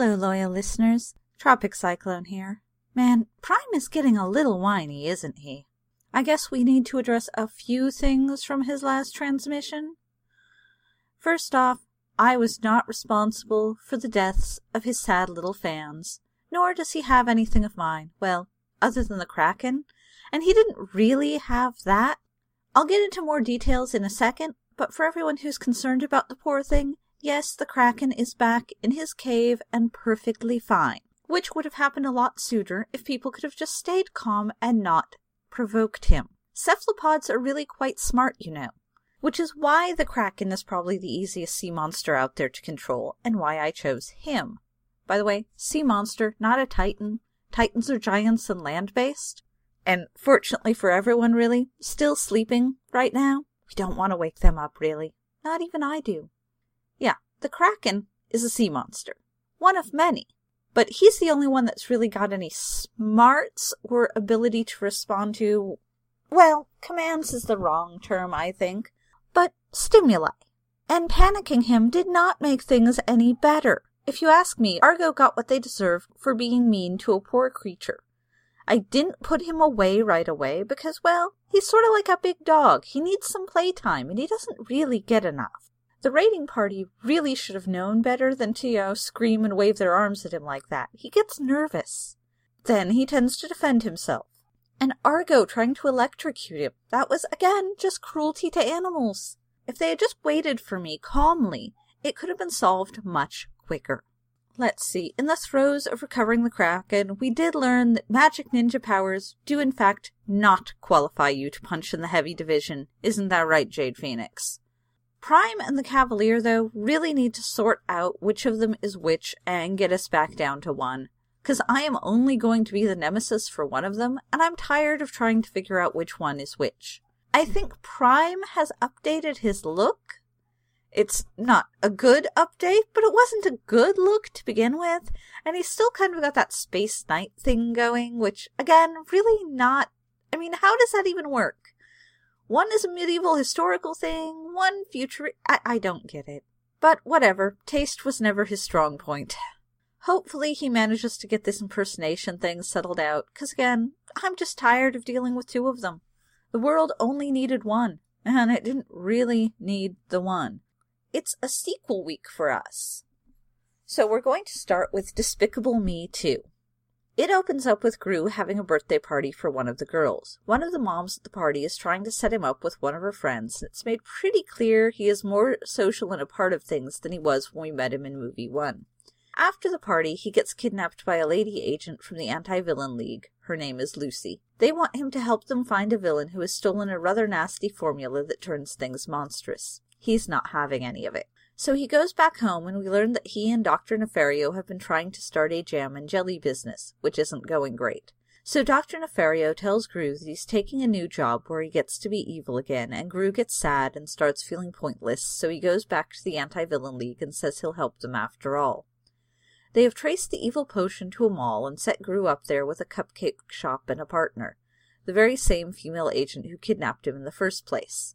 Hello, loyal listeners. Tropic Cyclone here. Man, Prime is getting a little whiny, isn't he? I guess we need to address a few things from his last transmission. First off, I was not responsible for the deaths of his sad little fans, nor does he have anything of mine. Well, other than the Kraken, and he didn't really have that. I'll get into more details in a second, but for everyone who's concerned about the poor thing, yes, the Kraken is back in his cave and perfectly fine, which would have happened a lot sooner if people could have just stayed calm and not provoked him. Cephalopods are really quite smart, you know. Which is why the Kraken is probably the easiest sea monster out there to control, and why I chose him. By the way, sea monster, not a titan. Titans are giants and land based. And fortunately for everyone, really, still sleeping right now. We don't want to wake them up, really. Not even I do. Yeah, the Kraken is a sea monster. One of many. But he's the only one that's really got any smarts or ability to respond to, well, commands is the wrong term, I think, but stimuli. And panicking him did not make things any better. If you ask me, Argo got what they deserved for being mean to a poor creature. I didn't put him away right away because, well, he's sort of like a big dog. He needs some playtime and he doesn't really get enough. The raiding party really should have known better than to, scream and wave their arms at him like that. He gets nervous. Then he tends to defend himself. And Argo trying to electrocute him. That was, again, just cruelty to animals. If they had just waited for me calmly, it could have been solved much quicker. Let's see. In the throes of recovering the Kraken, we did learn that magic ninja powers do in fact not qualify you to punch in the heavy division. Isn't that right, Jade Phoenix? Prime and the Cavalier, though, really need to sort out which of them is which and get us back down to one. Because I am only going to be the nemesis for one of them, and I'm tired of trying to figure out which one is which. I think Prime has updated his look. It's not a good update, but it wasn't a good look to begin with, and he's still kind of got that Space Knight thing going, which, again, really not. I mean, how does that even work? One is a medieval historical thing, one future. I, I don't get it. But whatever, taste was never his strong point. Hopefully, he manages to get this impersonation thing settled out, because again, I'm just tired of dealing with two of them. The world only needed one, and it didn't really need the one. It's a sequel week for us. So we're going to start with Despicable Me 2. It opens up with Gru having a birthday party for one of the girls. One of the moms at the party is trying to set him up with one of her friends, and it's made pretty clear he is more social and a part of things than he was when we met him in movie one. After the party, he gets kidnapped by a lady agent from the Anti-Villain League. Her name is Lucy. They want him to help them find a villain who has stolen a rather nasty formula that turns things monstrous. He's not having any of it. So he goes back home, and we learn that he and Dr. Nefario have been trying to start a jam and jelly business, which isn't going great. So Dr. Nefario tells Gru that he's taking a new job where he gets to be evil again, and Gru gets sad and starts feeling pointless, so he goes back to the Anti-Villain League and says he'll help them after all. They have traced the evil potion to a mall and set Gru up there with a cupcake shop and a partner, the very same female agent who kidnapped him in the first place.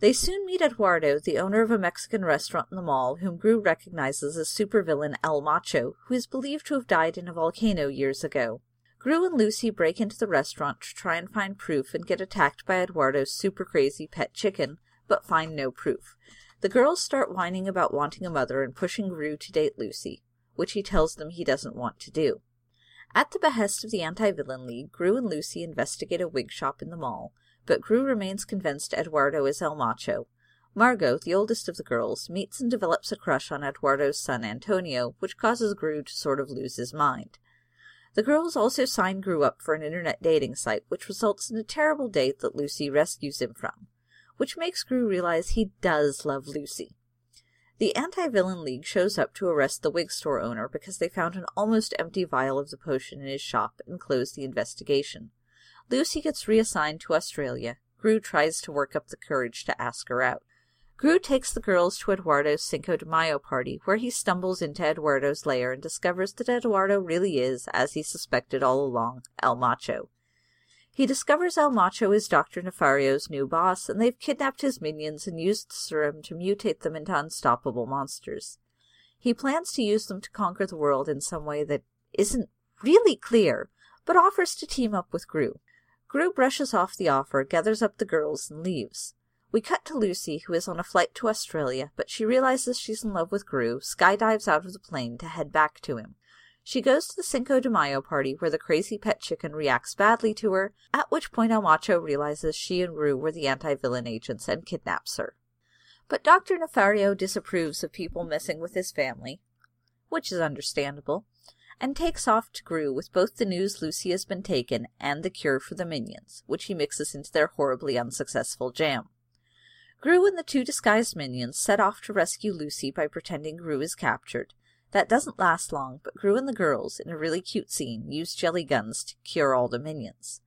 They soon meet Eduardo, the owner of a Mexican restaurant in the mall, whom Gru recognizes as supervillain El Macho, who is believed to have died in a volcano years ago. Gru and Lucy break into the restaurant to try and find proof and get attacked by Eduardo's super crazy pet chicken, but find no proof. The girls start whining about wanting a mother and pushing Gru to date Lucy, which he tells them he doesn't want to do. At the behest of the Anti-Villain League, Gru and Lucy investigate a wig shop in the mall, but Gru remains convinced Eduardo is El Macho. Margot, the oldest of the girls, meets and develops a crush on Eduardo's son Antonio, which causes Gru to sort of lose his mind. The girls also sign Gru up for an internet dating site, which results in a terrible date that Lucy rescues him from, which makes Gru realize he does love Lucy. The Anti-Villain League shows up to arrest the wig store owner because they found an almost empty vial of the potion in his shop and close the investigation. Lucy gets reassigned to Australia. Gru tries to work up the courage to ask her out. Gru takes the girls to Eduardo's Cinco de Mayo party, where he stumbles into Eduardo's lair and discovers that Eduardo really is, as he suspected all along, El Macho. He discovers El Macho is Dr. Nefario's new boss, and they've kidnapped his minions and used the serum to mutate them into unstoppable monsters. He plans to use them to conquer the world in some way that isn't really clear, but offers to team up with Gru. Gru brushes off the offer, gathers up the girls, and leaves. We cut to Lucy, who is on a flight to Australia, but she realizes she's in love with Gru, skydives out of the plane to head back to him. She goes to the Cinco de Mayo party where the crazy pet chicken reacts badly to her, at which point El Macho realizes she and Gru were the anti-villain agents and kidnaps her. But Dr. Nefario disapproves of people messing with his family, which is understandable, and takes off to Gru with both the news Lucy has been taken and the cure for the minions, which he mixes into their horribly unsuccessful jam. Gru and the two disguised minions set off to rescue Lucy by pretending Gru is captured. That doesn't last long, but Gru and the girls, in a really cute scene, use jelly guns to cure all the minions.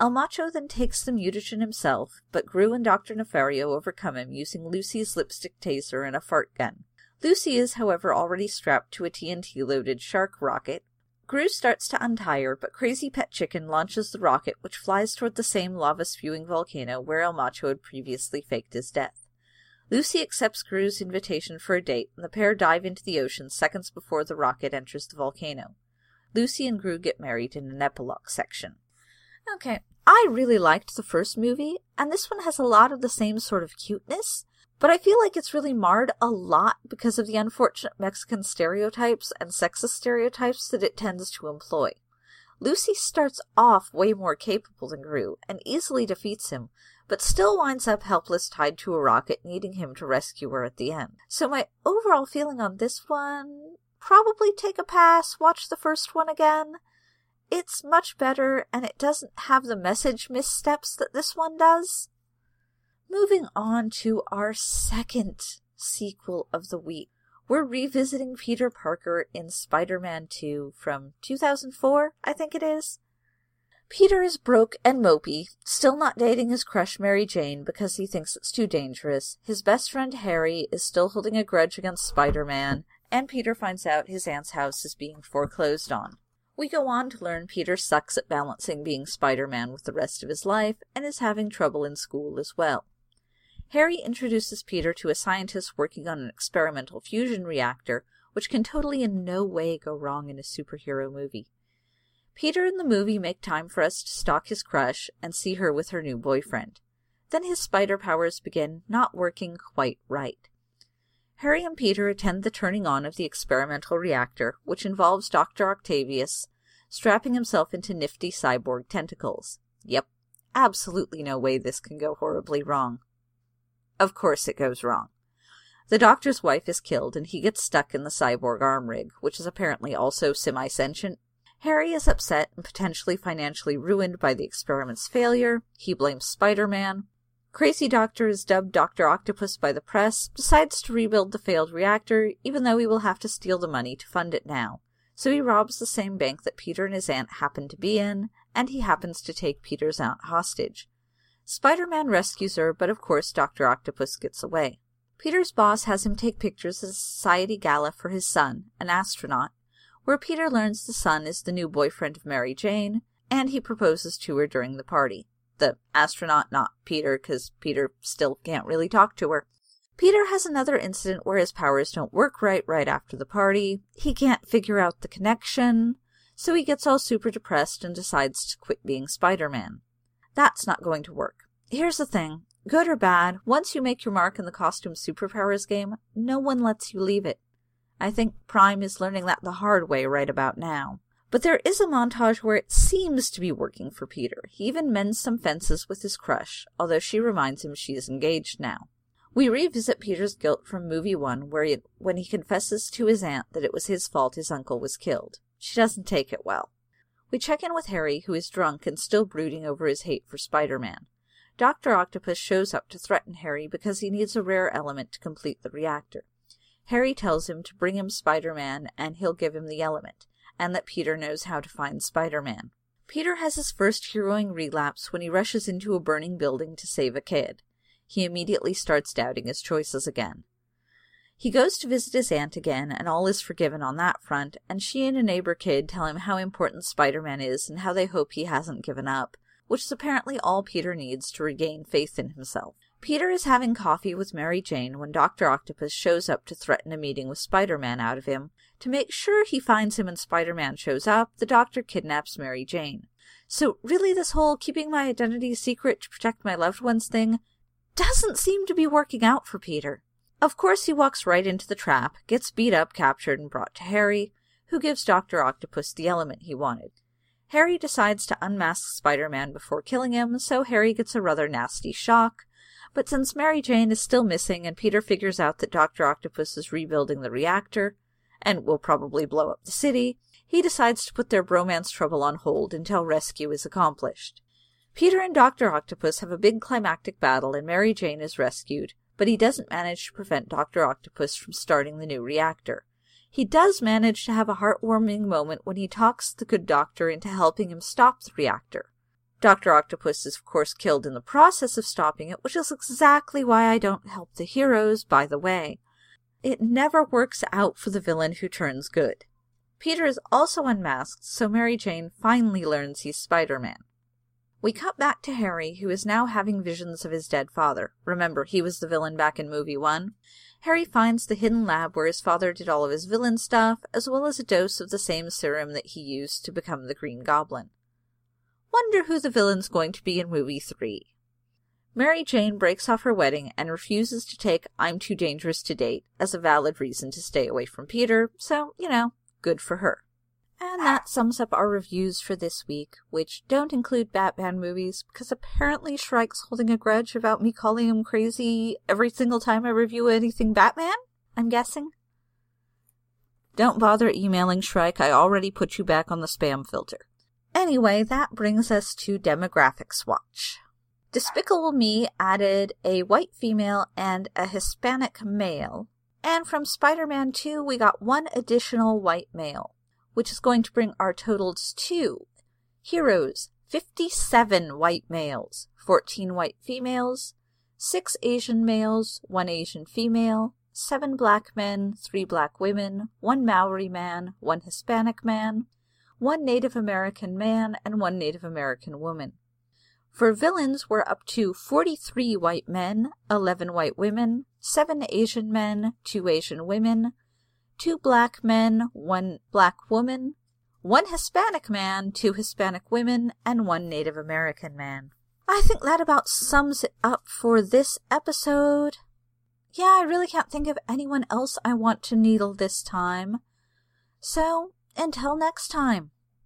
El Macho then takes the mutagen himself, but Gru and Dr. Nefario overcome him using Lucy's lipstick taser and a fart gun. Lucy is, however, already strapped to a TNT loaded shark rocket. Gru starts to untie her, but Crazy Pet Chicken launches the rocket, which flies toward the same lava spewing volcano where El Macho had previously faked his death. Lucy accepts Gru's invitation for a date, and the pair dive into the ocean seconds before the rocket enters the volcano. Lucy and Gru get married in an epilogue section. Okay, I really liked the first movie, and this one has a lot of the same sort of cuteness, but I feel like it's really marred a lot because of the unfortunate Mexican stereotypes and sexist stereotypes that it tends to employ. Lucy starts off way more capable than Gru and easily defeats him, but still winds up helpless tied to a rocket, needing him to rescue her at the end. So my overall feeling on this one probably take a pass, watch the first one again. It's much better, and it doesn't have the message missteps that this one does. Moving on to our second sequel of the week. We're revisiting Peter Parker in Spider Man 2 from 2004, I think it is. Peter is broke and mopey, still not dating his crush Mary Jane because he thinks it's too dangerous. His best friend Harry is still holding a grudge against Spider Man, and Peter finds out his aunt's house is being foreclosed on. We go on to learn Peter sucks at balancing being Spider Man with the rest of his life and is having trouble in school as well. Harry introduces Peter to a scientist working on an experimental fusion reactor, which can totally in no way go wrong in a superhero movie. Peter and the movie make time for us to stalk his crush and see her with her new boyfriend. Then his spider powers begin not working quite right. Harry and Peter attend the turning on of the experimental reactor, which involves Dr. Octavius strapping himself into nifty cyborg tentacles. Yep, absolutely no way this can go horribly wrong. Of course it goes wrong. The doctor's wife is killed, and he gets stuck in the cyborg arm rig, which is apparently also semi sentient. Harry is upset and potentially financially ruined by the experiment's failure. He blames Spider Man. Crazy Doctor is dubbed Dr. Octopus by the press, decides to rebuild the failed reactor, even though he will have to steal the money to fund it now. So he robs the same bank that Peter and his aunt happen to be in, and he happens to take Peter's aunt hostage. Spider Man rescues her, but of course Dr. Octopus gets away. Peter's boss has him take pictures at a society gala for his son, an astronaut, where Peter learns the son is the new boyfriend of Mary Jane, and he proposes to her during the party. The astronaut, not Peter, because Peter still can't really talk to her. Peter has another incident where his powers don't work right right after the party. He can't figure out the connection, so he gets all super depressed and decides to quit being Spider Man. That's not going to work. Here's the thing good or bad, once you make your mark in the costume superpowers game, no one lets you leave it. I think Prime is learning that the hard way right about now. But there is a montage where it seems to be working for Peter. He even mends some fences with his crush, although she reminds him she is engaged now. We revisit Peter's guilt from movie one, where he, when he confesses to his aunt that it was his fault his uncle was killed. She doesn't take it well. We check in with Harry, who is drunk and still brooding over his hate for Spider Man. Dr. Octopus shows up to threaten Harry because he needs a rare element to complete the reactor. Harry tells him to bring him Spider Man and he'll give him the element, and that Peter knows how to find Spider Man. Peter has his first heroing relapse when he rushes into a burning building to save a kid. He immediately starts doubting his choices again. He goes to visit his aunt again, and all is forgiven on that front, and she and a neighbor kid tell him how important Spider Man is and how they hope he hasn't given up, which is apparently all Peter needs to regain faith in himself. Peter is having coffee with Mary Jane when Dr. Octopus shows up to threaten a meeting with Spider Man out of him. To make sure he finds him and Spider Man shows up, the doctor kidnaps Mary Jane. So, really, this whole keeping my identity secret to protect my loved ones thing doesn't seem to be working out for Peter. Of course, he walks right into the trap, gets beat up, captured, and brought to Harry, who gives Dr. Octopus the element he wanted. Harry decides to unmask Spider Man before killing him, so Harry gets a rather nasty shock but since Mary Jane is still missing and Peter figures out that Dr. Octopus is rebuilding the reactor and will probably blow up the city, he decides to put their bromance trouble on hold until rescue is accomplished. Peter and Dr. Octopus have a big climactic battle and Mary Jane is rescued, but he doesn't manage to prevent Dr. Octopus from starting the new reactor. He does manage to have a heartwarming moment when he talks the good doctor into helping him stop the reactor. Dr. Octopus is, of course, killed in the process of stopping it, which is exactly why I don't help the heroes, by the way. It never works out for the villain who turns good. Peter is also unmasked, so Mary Jane finally learns he's Spider Man. We cut back to Harry, who is now having visions of his dead father. Remember, he was the villain back in movie one. Harry finds the hidden lab where his father did all of his villain stuff, as well as a dose of the same serum that he used to become the Green Goblin. Wonder who the villain's going to be in movie three. Mary Jane breaks off her wedding and refuses to take I'm too dangerous to date as a valid reason to stay away from Peter, so, you know, good for her. And that sums up our reviews for this week, which don't include Batman movies, because apparently Shrike's holding a grudge about me calling him crazy every single time I review anything Batman, I'm guessing. Don't bother emailing Shrike, I already put you back on the spam filter. Anyway, that brings us to Demographics Watch. Despicable Me added a white female and a Hispanic male. And from Spider Man 2, we got one additional white male, which is going to bring our totals to Heroes 57 white males, 14 white females, 6 Asian males, 1 Asian female, 7 black men, 3 black women, 1 Maori man, 1 Hispanic man, one Native American man, and one Native American woman. For villains, we're up to 43 white men, 11 white women, 7 Asian men, 2 Asian women, 2 black men, 1 black woman, 1 Hispanic man, 2 Hispanic women, and 1 Native American man. I think that about sums it up for this episode. Yeah, I really can't think of anyone else I want to needle this time. So, until next time.